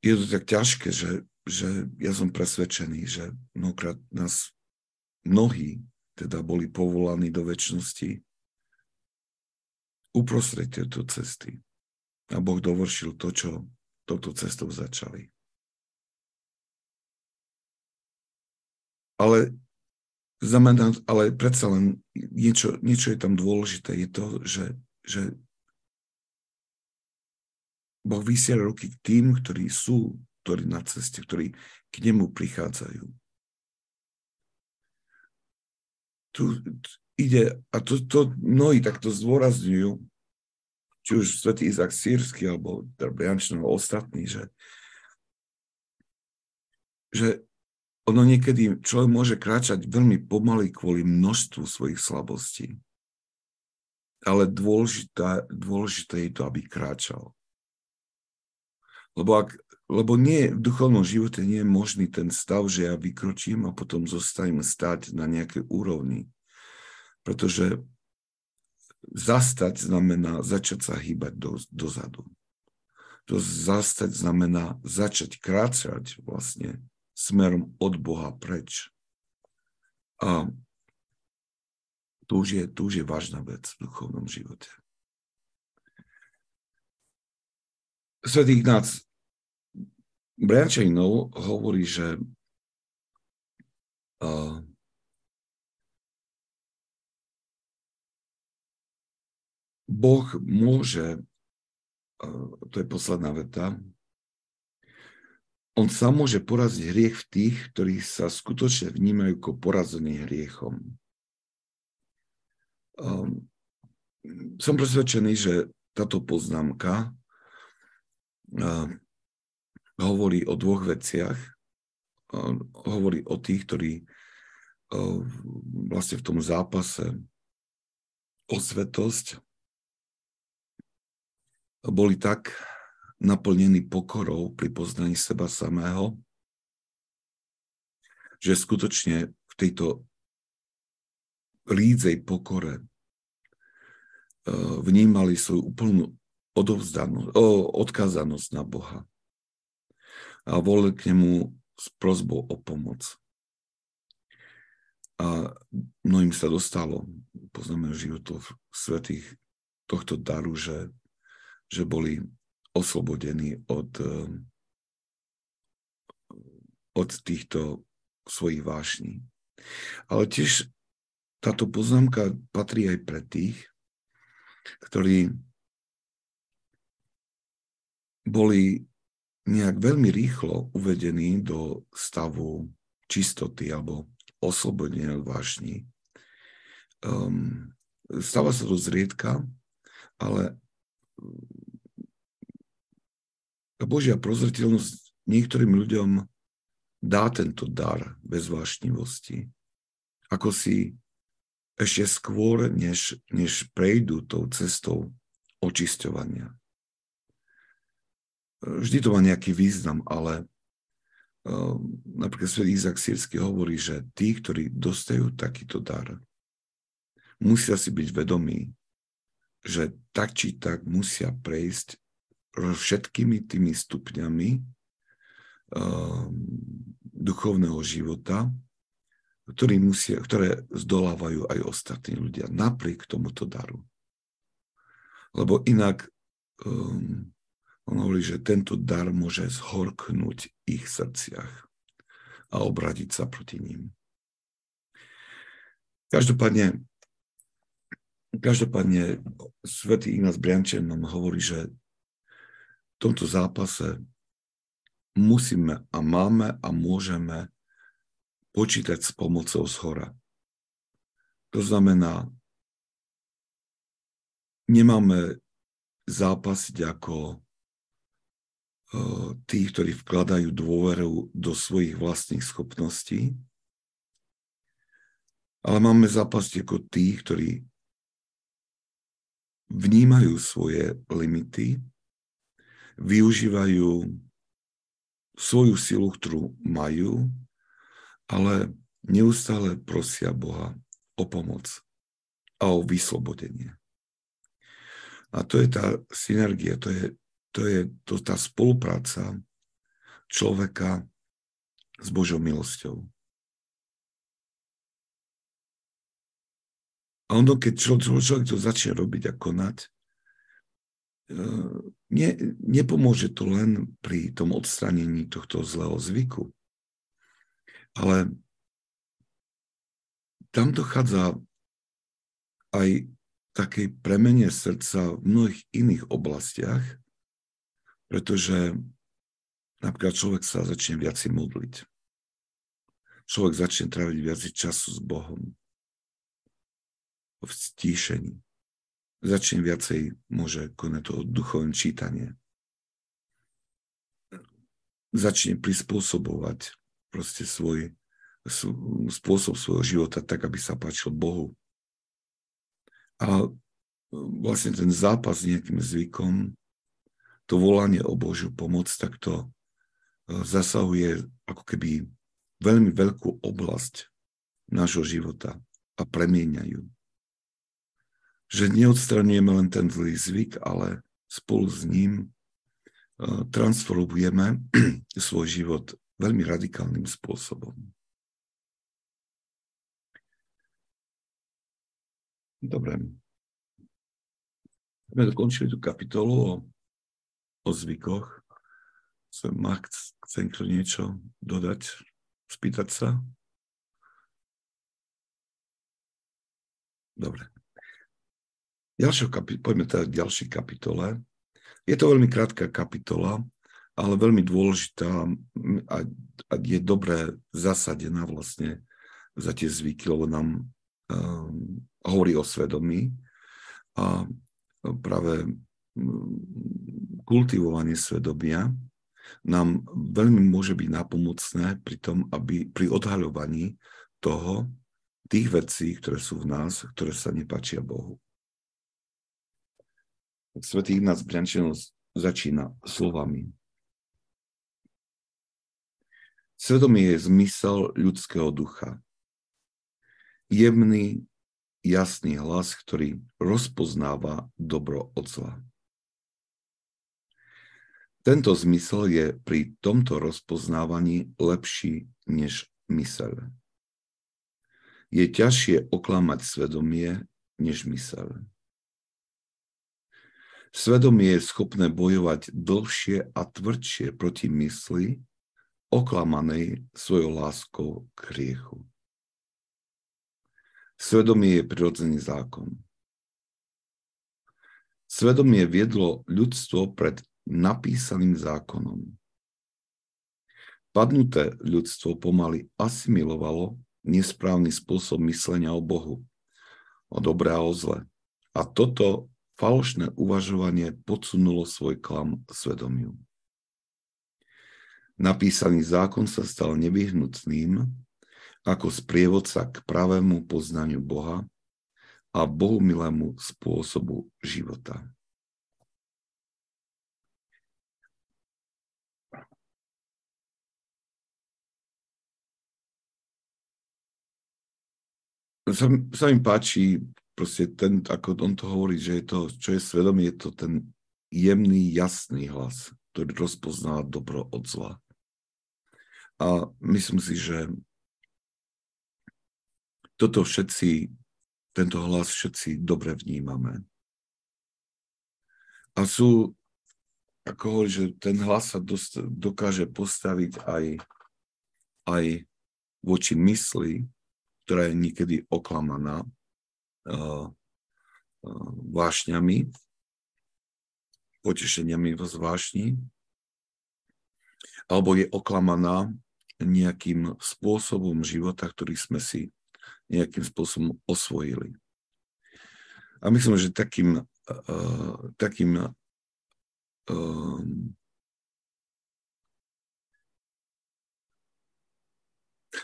S1: Je to tak ťažké, že že ja som presvedčený, že mnohokrát nás mnohí teda boli povolaní do väčšnosti uprostred tejto cesty. A Boh dovršil to, čo touto cestou začali. Ale znamená, ale predsa len niečo, niečo je tam dôležité. Je to, že, že Boh vysiela ruky k tým, ktorí sú ktorí na ceste, ktorí k nemu prichádzajú. Tu ide, a to, to mnohí takto zdôrazňujú, či už svätý Izak Sírsky, alebo Darbiančný, alebo ostatní, že, že ono niekedy človek môže kráčať veľmi pomaly kvôli množstvu svojich slabostí. Ale dôležité, dôležité je to, aby kráčal. Lebo ak lebo nie, v duchovnom živote nie je možný ten stav, že ja vykročím a potom zostanem stať na nejakej úrovni. Pretože zastať znamená začať sa hýbať do, dozadu. To zastať znamená začať kráčať vlastne smerom od Boha preč. A to už je, to už je vážna vec v duchovnom živote. Svetý Ignác Briančejnov hovorí, že uh, Boh môže, uh, to je posledná veta, on sa môže poraziť hriech v tých, ktorí sa skutočne vnímajú ako porazení hriechom. Um, som presvedčený, že táto poznámka uh, hovorí o dvoch veciach. On hovorí o tých, ktorí vlastne v tom zápase o svetosť boli tak naplnení pokorou pri poznaní seba samého, že skutočne v tejto lídzej pokore vnímali svoju úplnú odovzdanosť, odkázanosť na Boha a volili k nemu s prozbou o pomoc. A mnohým sa dostalo, poznáme životov svetých tohto daru, že, že boli oslobodení od, od týchto svojich vášní. Ale tiež táto poznámka patrí aj pre tých, ktorí boli nejak veľmi rýchlo uvedení do stavu čistoty alebo oslobodenia od vášni. Um, stáva sa to zriedka, ale Božia prozretelnosť niektorým ľuďom dá tento dar bezvášnivosti. Ako si ešte skôr, než, než prejdú tou cestou očisťovania vždy to má nejaký význam, ale uh, napríklad svet Izak Sírsky hovorí, že tí, ktorí dostajú takýto dar, musia si byť vedomí, že tak či tak musia prejsť všetkými tými stupňami uh, duchovného života, ktorý musia, ktoré zdolávajú aj ostatní ľudia napriek tomuto daru. Lebo inak um, on hovorí, že tento dar môže zhorknúť ich srdciach a obradiť sa proti ním. Každopádne, každopádne svätý Ignác Briančen nám hovorí, že tomto zápase musíme a máme a môžeme počítať s pomocou z. To znamená, nemáme zápasiť ako tí, ktorí vkladajú dôveru do svojich vlastných schopností, ale máme zápasť ako tí, ktorí vnímajú svoje limity, využívajú svoju silu, ktorú majú, ale neustále prosia Boha o pomoc a o vyslobodenie. A to je tá synergia, to je to je to, tá spolupráca človeka s Božou milosťou. A ono, keď človek, to začne robiť a konať, ne, nepomôže to len pri tom odstranení tohto zlého zvyku, ale tam dochádza aj takej premene srdca v mnohých iných oblastiach, pretože napríklad človek sa začne viac modliť. Človek začne tráviť viac času s Bohom. V stíšení. Začne viacej, môže konať to duchovné čítanie. Začne prispôsobovať proste svoj spôsob svojho života tak, aby sa páčil Bohu. A vlastne ten zápas s nejakým zvykom to volanie o Božiu pomoc, tak to e, zasahuje ako keby veľmi veľkú oblasť nášho života a premieňajú. Že neodstranujeme len ten zlý zvyk, ale spolu s ním e, transformujeme [clears throat] svoj život veľmi radikálnym spôsobom. Dobre. Sme dokončili tú kapitolu o o zvykoch. Max, chce niekto niečo dodať, spýtať sa? Dobre. Kapi- poďme teda k ďalšej kapitole. Je to veľmi krátka kapitola, ale veľmi dôležitá a, a je dobre zasadená vlastne za tie zvyky, lebo nám um, hovorí o svedomí a práve kultivovanie svedomia nám veľmi môže byť napomocné pri tom, aby pri odhaľovaní toho, tých vecí, ktoré sú v nás, ktoré sa nepačia Bohu. Svetý Ignác Briančinov začína slovami. Svedomie je zmysel ľudského ducha. Jemný, jasný hlas, ktorý rozpoznáva dobro od zla. Tento zmysel je pri tomto rozpoznávaní lepší než myseľ. Je ťažšie oklamať svedomie než myseľ. Svedomie je schopné bojovať dlhšie a tvrdšie proti mysli, oklamanej svojou láskou k hriechu. Svedomie je prirodzený zákon. Svedomie viedlo ľudstvo pred napísaným zákonom. Padnuté ľudstvo pomaly asimilovalo nesprávny spôsob myslenia o Bohu, o dobré a o zle. A toto falošné uvažovanie podsunulo svoj klam svedomiu. Napísaný zákon sa stal nevyhnutným ako sprievodca k pravému poznaniu Boha a Bohu milému spôsobu života. Sa, sa mi páči proste ten, ako on to hovorí, že je to, čo je svedomie, je to ten jemný, jasný hlas, ktorý rozpozná dobro od zla. A myslím si, že toto všetci, tento hlas všetci dobre vnímame. A sú, ako hovorí, že ten hlas sa dost, dokáže postaviť aj, aj voči mysli, ktorá je niekedy oklamaná, vášňami, potešeniami v zvášni, alebo je oklamaná nejakým spôsobom života, ktorý sme si nejakým spôsobom osvojili. A myslím, že takým, uh, takým uh,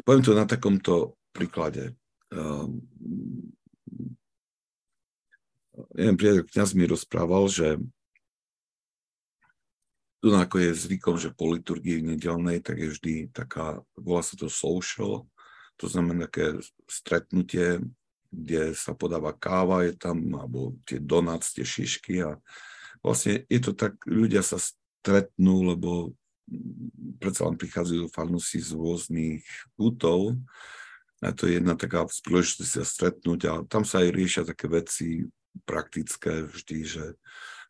S1: poviem to na takomto príklade. Uh, jeden priateľ kniaz mi rozprával, že tu ako je zvykom, že po liturgii nedelnej, tak je vždy taká, volá sa to social, to znamená také stretnutie, kde sa podáva káva, je tam, alebo tie donuts, tie šišky a vlastne je to tak, ľudia sa stretnú, lebo predsa len prichádzajú farnosti z rôznych útov a to je jedna taká spoločnosť sa stretnúť a tam sa aj riešia také veci praktické vždy, že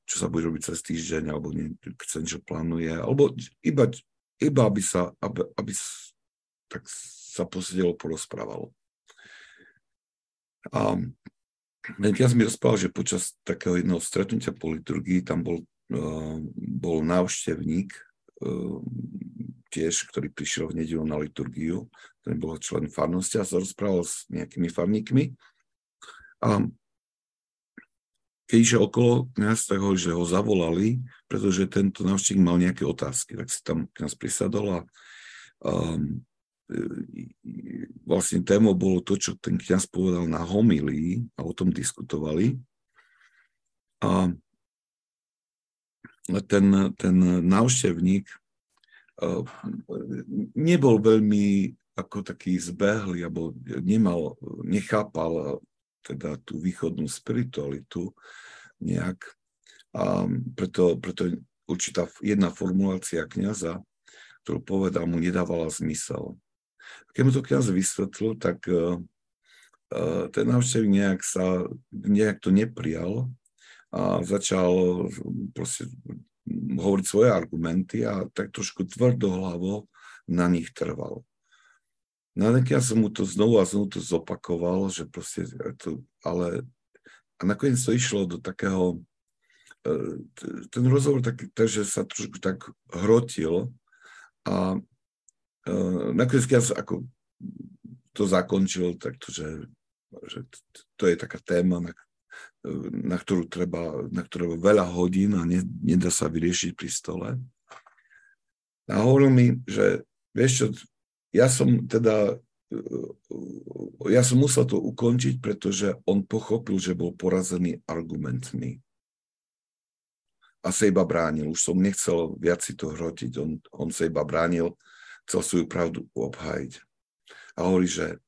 S1: čo sa bude robiť cez týždeň, alebo nie, chce niečo plánuje, alebo iba, iba aby sa, aby, aby tak sa posedelo, porozprávalo. A som mi rozprával, že počas takého jedného stretnutia po liturgii tam bol, uh, bol návštevník uh, tiež, ktorý prišiel v nedelu na liturgiu, ten bol člen farnosti a sa rozprával s nejakými farníkmi. A keď išiel okolo kniaz, tak ho, že ho zavolali, pretože tento návštevník mal nejaké otázky. Tak si tam kniaz prisadol a um, vlastne témou bolo to, čo ten kniaz povedal na homilii a o tom diskutovali. A ten, ten návštevník uh, nebol veľmi ako taký zbehlý, alebo nemal, nechápal teda tú východnú spiritualitu nejak. A preto, preto určitá jedna formulácia kniaza, ktorú povedal, mu nedávala zmysel. Keď mu to kniaz vysvetlil, tak uh, ten návštevník nejak, sa, nejak to neprijal a začal proste hovoriť svoje argumenty a tak trošku tvrdohlavo na nich trval. No a ja som mu to znovu a znovu to zopakoval, že proste to, ale a nakoniec to išlo do takého, e, ten rozhovor taký, že sa trošku tak hrotil a e, nakoniec ja ako to zakončil takto, že, že to je taká téma, na, na ktorú treba, na ktorú veľa hodín a ne, nedá sa vyriešiť pri stole. A hovoril mi, že vieš čo, ja som teda ja som musel to ukončiť, pretože on pochopil, že bol porazený argumentmi. A sa iba bránil. Už som nechcel viac si to hrotiť. On, on sa iba bránil, chcel svoju pravdu obhájiť. A hovorí, že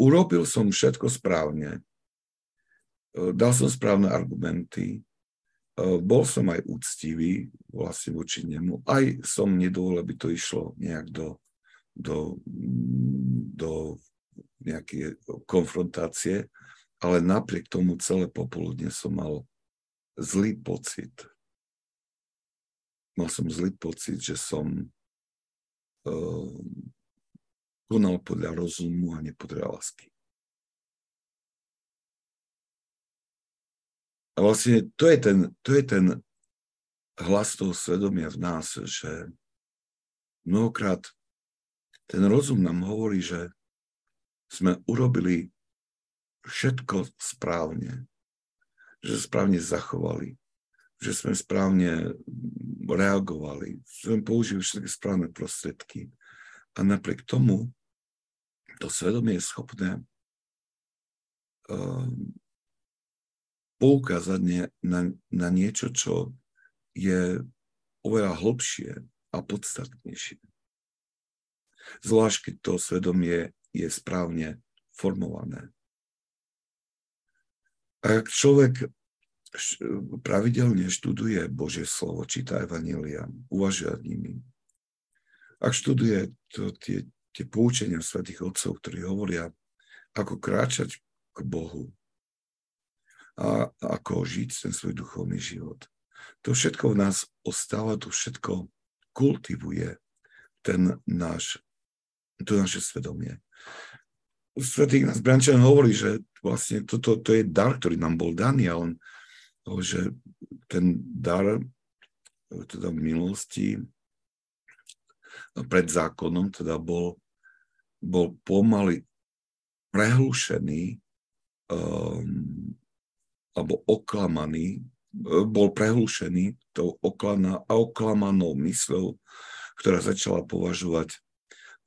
S1: urobil som všetko správne, dal som správne argumenty, bol som aj úctivý vlastne voči nemu, aj som nedovolil, aby to išlo nejak do do, do nejaké konfrontácie, ale napriek tomu celé popoludne som mal zlý pocit. Mal som zlý pocit, že som uh, konal podľa rozumu a nie podľa lásky. A vlastne to je ten, to je ten hlas toho svedomia v nás, že mnohokrát ten rozum nám hovorí, že sme urobili všetko správne, že správne zachovali, že sme správne reagovali, že sme použili všetky správne prostriedky. A napriek tomu to svedomie je schopné um, poukázať na, na niečo, čo je oveľa hlbšie a podstatnejšie zvlášť keď to svedomie je správne formované. Ak človek pravidelne študuje Božie slovo, číta Evanília, uvažuje nad nimi, ak študuje to, tie, tie poučenia svätých otcov, ktorí hovoria, ako kráčať k Bohu a ako žiť ten svoj duchovný život. To všetko v nás ostáva, to všetko kultivuje ten náš to naše svedomie. Svetý nás Brančan hovorí, že vlastne toto to je dar, ktorý nám bol daný a on že ten dar teda v minulosti pred zákonom teda bol, bol pomaly prehlušený um, alebo oklamaný, bol prehlušený tou oklana, oklamanou mysľou, ktorá začala považovať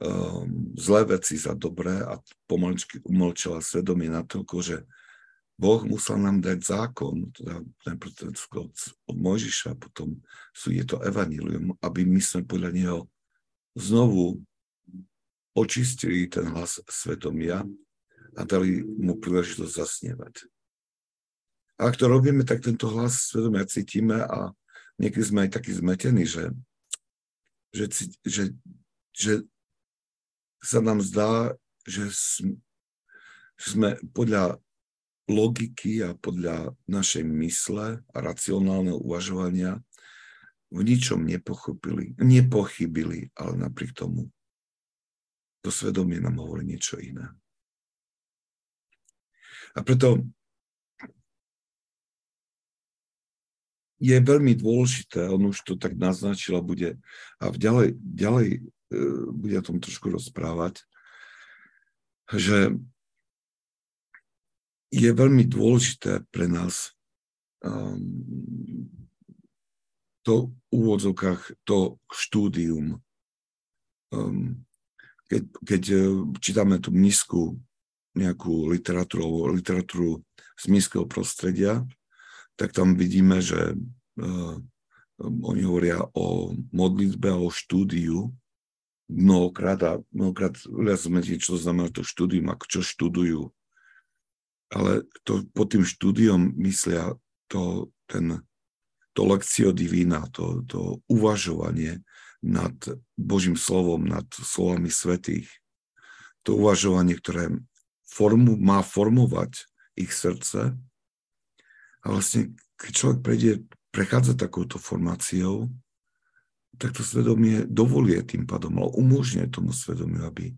S1: um, zlé veci za dobré a pomaličky umlčala svedomie natoľko, že Boh musel nám dať zákon, teda od Mojžiša, potom sú, je to evanílium, aby my sme podľa neho znovu očistili ten hlas svedomia a dali mu príležitosť zasnievať. A ak to robíme, tak tento hlas svedomia cítime a niekedy sme aj takí zmetení, že, že, že, že sa nám zdá, že sme podľa logiky a podľa našej mysle a racionálneho uvažovania v ničom nepochopili, nepochybili, ale napriek tomu to svedomie nám hovorí niečo iné. A preto je veľmi dôležité, on už to tak naznačil a bude, a ďalej, ďalej E, bude o tom trošku rozprávať, že je veľmi dôležité pre nás um, to v úvodzovkách to štúdium. Um, keď, keď e, čítame tú nízku nejakú literatúru, literatúru z nízkeho prostredia, tak tam vidíme, že uh, oni hovoria o modlitbe a o štúdiu mnohokrát a mnohokrát ľudia zmení, čo znamená to štúdium, ako čo študujú. Ale to, pod tým štúdiom myslia to, ten, to lekcio divína, to, to uvažovanie nad Božím slovom, nad slovami svetých. To uvažovanie, ktoré formu, má formovať ich srdce. A vlastne, keď človek prejde, prechádza takouto formáciou, tak to svedomie dovolie tým pádom, ale umožňuje tomu svedomiu, aby,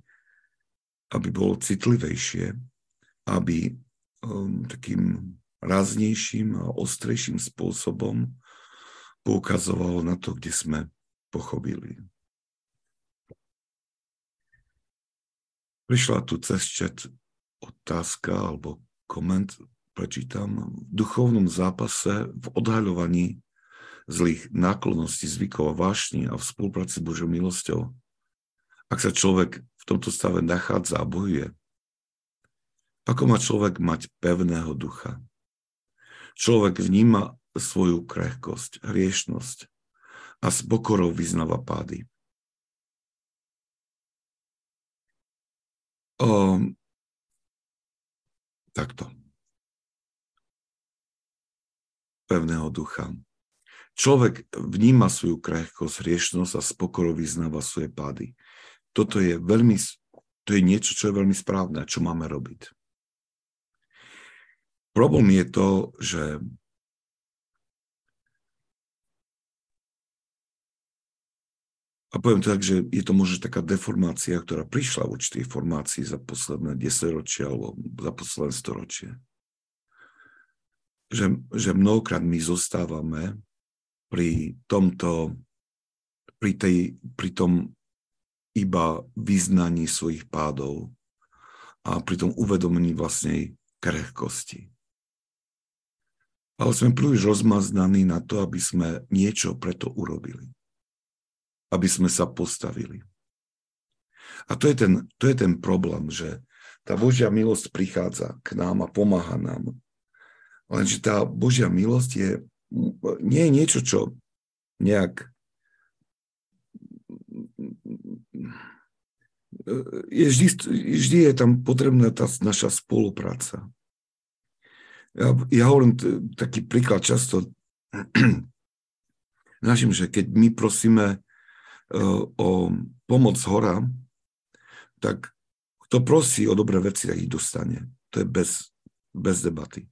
S1: aby bolo citlivejšie, aby um, takým raznejším a ostrejším spôsobom poukazovalo na to, kde sme pochopili. Prišla tu cez čet otázka alebo koment, prečítam. V duchovnom zápase, v odhaľovaní zlých náklonností, zvykov a vášni a v spolupráci s Božou milosťou ak sa človek v tomto stave nachádza a bojuje, ako má človek mať pevného ducha? Človek vníma svoju krehkosť, hriešnosť a s pokorou vyznáva pády. O, takto. Pevného ducha. Človek vníma svoju krehkosť, hriešnosť a s pokorou vyznáva svoje pády. Toto je veľmi, to je niečo, čo je veľmi správne, čo máme robiť. Problém je to, že A poviem tak, že je to možno taká deformácia, ktorá prišla v určitej formácii za posledné 10 ročia alebo za posledné storočie. Že, že mnohokrát my zostávame pri tomto, pri, tej, pri tom iba vyznaní svojich pádov a pri tom uvedomení vlastnej krehkosti. Ale sme príliš rozmaznaní na to, aby sme niečo preto urobili. Aby sme sa postavili. A to je ten, to je ten problém, že tá Božia milosť prichádza k nám a pomáha nám. Lenže tá Božia milosť je, nie je niečo, čo nejak je vždy, vždy je tam potrebná tá naša spolupráca. Ja, ja hovorím t- taký príklad často [clears throat] našim, že keď my prosíme uh, o pomoc hora, tak kto prosí o dobré veci, tak ich dostane. To je bez, bez debaty.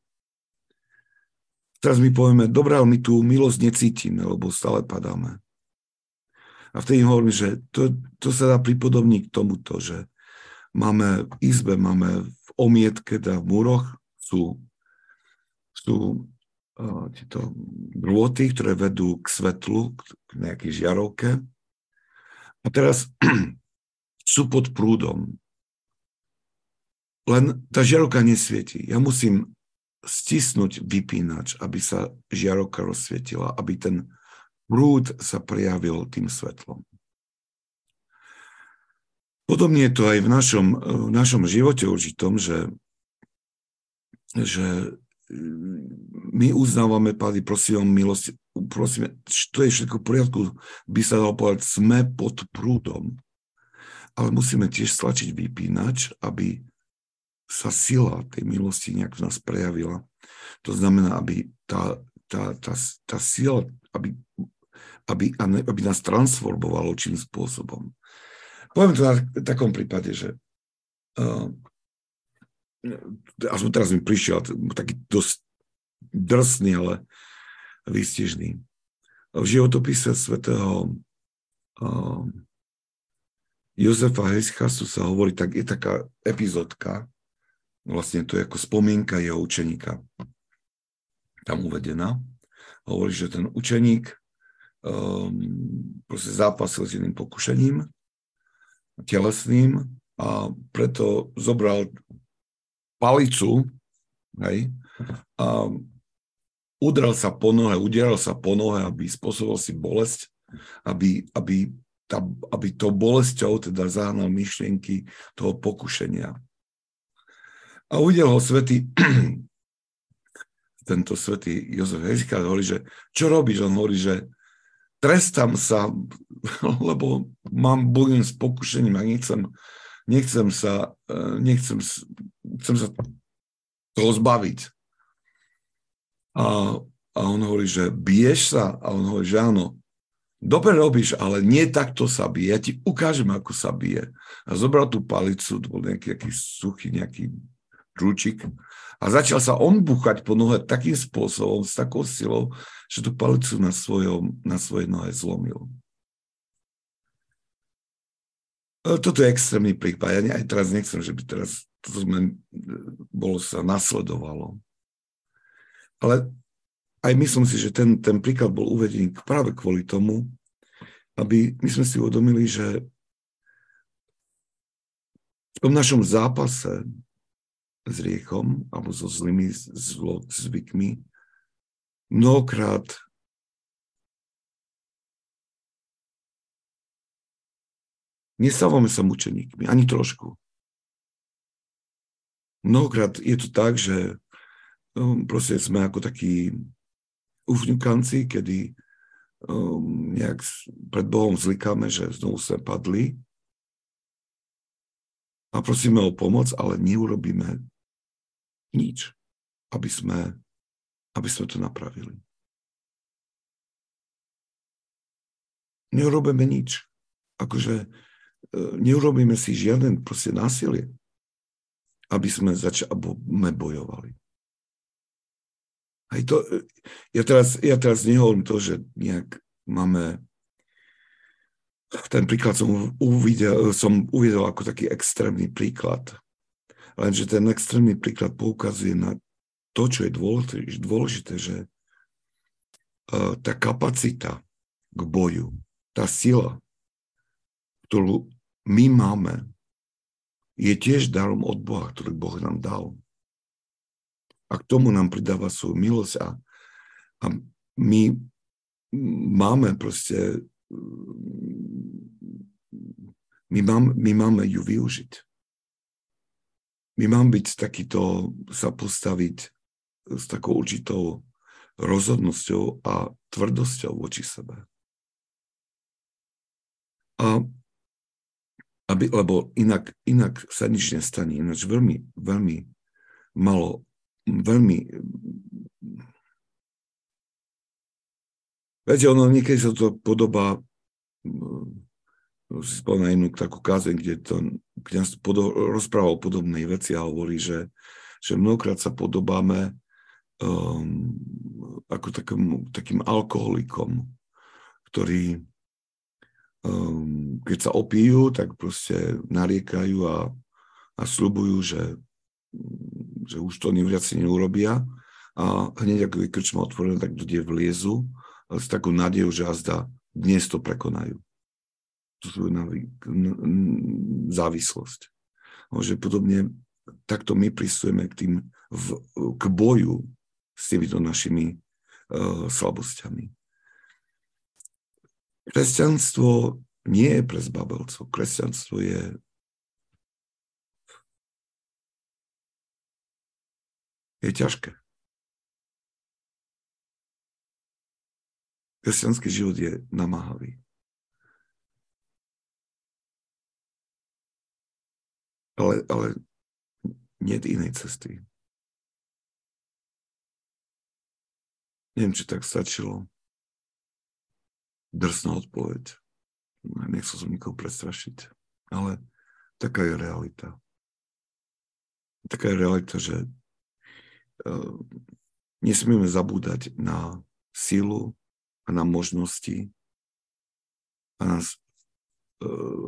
S1: Teraz my povieme, dobré, ale my tú milosť necítime, lebo stále padáme. A vtedy hovorím, že to, to sa dá pripodobniť k tomuto, že máme v izbe, máme v omietke, teda v múroch sú sú uh, tieto drôty, ktoré vedú k svetlu, k nejakej žiarovke. A teraz [clears throat] sú pod prúdom. Len tá žiarovka nesvieti. Ja musím stisnúť vypínač, aby sa žiarovka rozsvietila, aby ten prúd sa prejavil tým svetlom. Podobne je to aj v našom, v našom živote určitom, že, že my uznávame, pády, prosím vám, milosť, prosím, to je všetko v poriadku, by sa dalo povedať, sme pod prúdom. Ale musíme tiež stlačiť vypínač, aby sa sila tej milosti nejak v nás prejavila. To znamená, aby tá, tá, tá, tá sila, aby, aby, aby nás transformovalo čím spôsobom. Poviem to na takom prípade, že uh, aspoň teraz mi prišiel taký dosť drsný, ale výstižný. V životopise svätého uh, Jozefa Heskasu sa hovorí, tak je taká epizódka, vlastne to je ako spomienka jeho učeníka tam uvedená. Hovorí, že ten učeník um, proste zápasil s jedným pokušením telesným a preto zobral palicu, hej, a udrel sa po nohe, udieral sa po nohe, aby spôsobil si bolesť, aby, aby, tá, aby to bolesťou teda zahnal myšlienky toho pokušenia. A uvidel ho svetý, [clears throat] tento svetý Jozef Hezika hovorí, že čo robíš? On hovorí, že trestám sa, [laughs] lebo mám bojujem s pokušením a nechcem nechcem sa, e, nechcem, chcem sa toho zbaviť. A, a on hovorí, že biješ sa? A on hovorí, že áno. Dobre robíš, ale nie takto sa bije. Ja ti ukážem, ako sa bije. A zobral tú palicu, to bol nejaký, nejaký suchý, nejaký trúčik a začal sa on buchať po nohe takým spôsobom, s takou silou, že tú palicu na, svojom, na svojej nohe zlomil. E, toto je extrémny prípad. Ja aj teraz nechcem, že by teraz toto sme, bolo sa nasledovalo. Ale aj myslím si, že ten, ten príklad bol uvedený práve kvôli tomu, aby my sme si uvedomili, že v tom našom zápase s riechom alebo so zlými zlo, zvykmi mnohokrát Nestávame sa mučeníkmi, ani trošku. Mnohokrát je to tak, že um, proste sme ako takí ufňukanci, kedy um, nejak pred Bohom zlikáme, že znovu sme padli a prosíme o pomoc, ale neurobíme nič, aby sme, aby sme to napravili. Neurobíme nič. Akože e, neurobíme si žiaden proste násilie, aby sme začali bojovali. Aj to, e, ja, teraz, ja teraz nehovorím to, že nejak máme ten príklad som uvidel, som uvidel ako taký extrémny príklad. Lenže ten extrémny príklad poukazuje na to, čo je dôležité, dôležité že uh, tá kapacita k boju, tá sila, ktorú my máme, je tiež darom od Boha, ktorý Boh nám dal. A k tomu nám pridáva svoju milosť a, a my máme proste my, mám, my máme ju využiť. My máme byť takýto, sa postaviť s takou určitou rozhodnosťou a tvrdosťou voči sebe. A aby, lebo inak, inak sa nič nestane. Ináč veľmi, veľmi malo, veľmi Viete, ono niekedy sa to podobá, si spomínam jednu takú kázeň, kde to kniaz podo- rozprával podobné veci a hovorí, že, že mnohokrát sa podobáme um, ako takým, takým alkoholikom, ktorí um, keď sa opijú, tak proste nariekajú a, a slubujú, že, že už to viac si neurobia a hneď ako je krčma otvorená, tak ľudia vliezu s takou nádejou, že azda dnes to prekonajú. Sú závislosť. No, že podobne takto my pristujeme k tým v, k boju s týmito našimi uh, slabosťami. Kresťanstvo nie je pre zbabelcov. Kresťanstvo je je ťažké. Kresťanský život je namáhavý. Ale, ale nie inej cesty. Neviem, či tak stačilo. Drsná odpoveď. Nechcel som nikoho prestrašiť. Ale taká je realita. Taká je realita, že uh, nesmieme zabúdať na silu, a na možnosti, a e,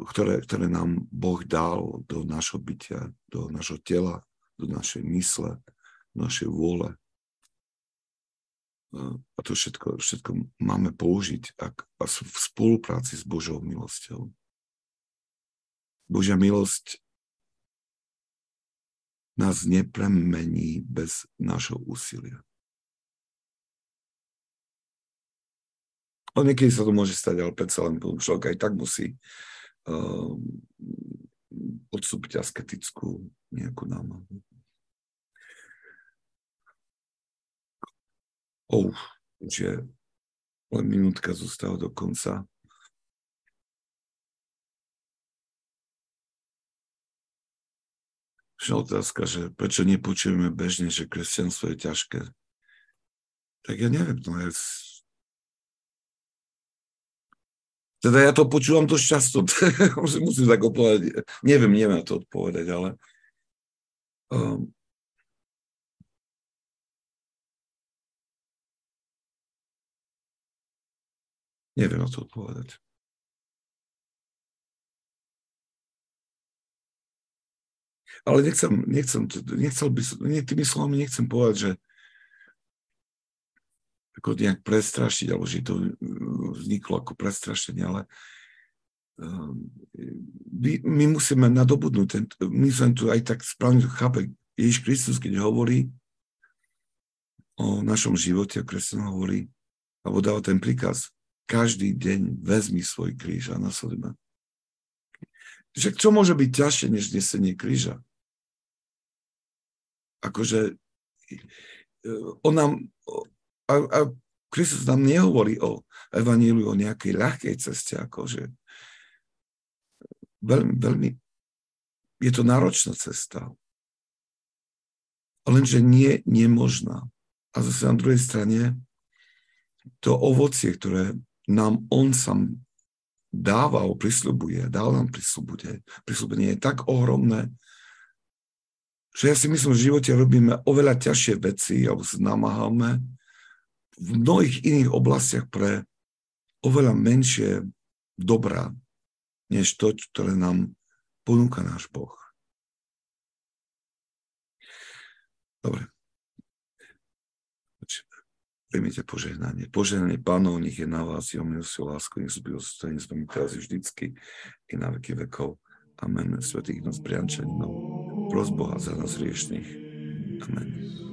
S1: ktoré, ktoré nám Boh dal do našho bytia, do našho tela, do našej mysle, do našej vôle. E, a to všetko, všetko máme použiť ak, a v spolupráci s Božou milosťou. Božia milosť nás nepremení bez nášho úsilia. Ale niekedy sa to môže stať, ale predsa len človek aj tak musí uh, podstúpiť asketickú nejakú námahu. Oh, už je len minútka zostáva do konca. otázka, že prečo nepočujeme bežne, že kresťanstvo je ťažké. Tak ja neviem, no ja Teda ja to počúvam dosť často, [laughs] musím tak povedať. Neviem, neviem to odpovedať, ale um, neviem na to odpovedať. Ale nechcem, nechcem, nechcel by tými slovami nechcem povedať, že ako nejak prestrašiť, alebo že to uh, vzniklo ako prestrašenie, ale um, my, my musíme nadobudnúť, ten, my sme tu aj tak správne chápe, Ježiš Kristus, keď hovorí o našom živote, a kresťan hovorí, alebo dáva ten príkaz, každý deň vezmi svoj kríž a nasledujme. Že čo môže byť ťažšie, než nesenie kríža? Akože e, on nám, a, a Kristus nám nehovorí o evaníliu, o nejakej ľahkej ceste, akože veľmi, veľmi, je to náročná cesta. Lenže nie nemožná. A zase na druhej strane to ovocie, ktoré nám on sám dával, prisľubuje, dal nám prisľubuje, prisľubenie je tak ohromné, že ja si myslím, že v živote robíme oveľa ťažšie veci, alebo sa namáhame v mnohých iných oblastiach pre oveľa menšie dobrá, než to, ktoré nám ponúka náš Boh. Dobre. Príjmite požehnanie. Požehnanie pánov, nech je na vás, jeho milosť, lásku, nech zbyl zostane s vami teraz vždycky i na veky vekov. Amen. Svetých nás priančaninov. Pros Boha za nás riešných. Amen.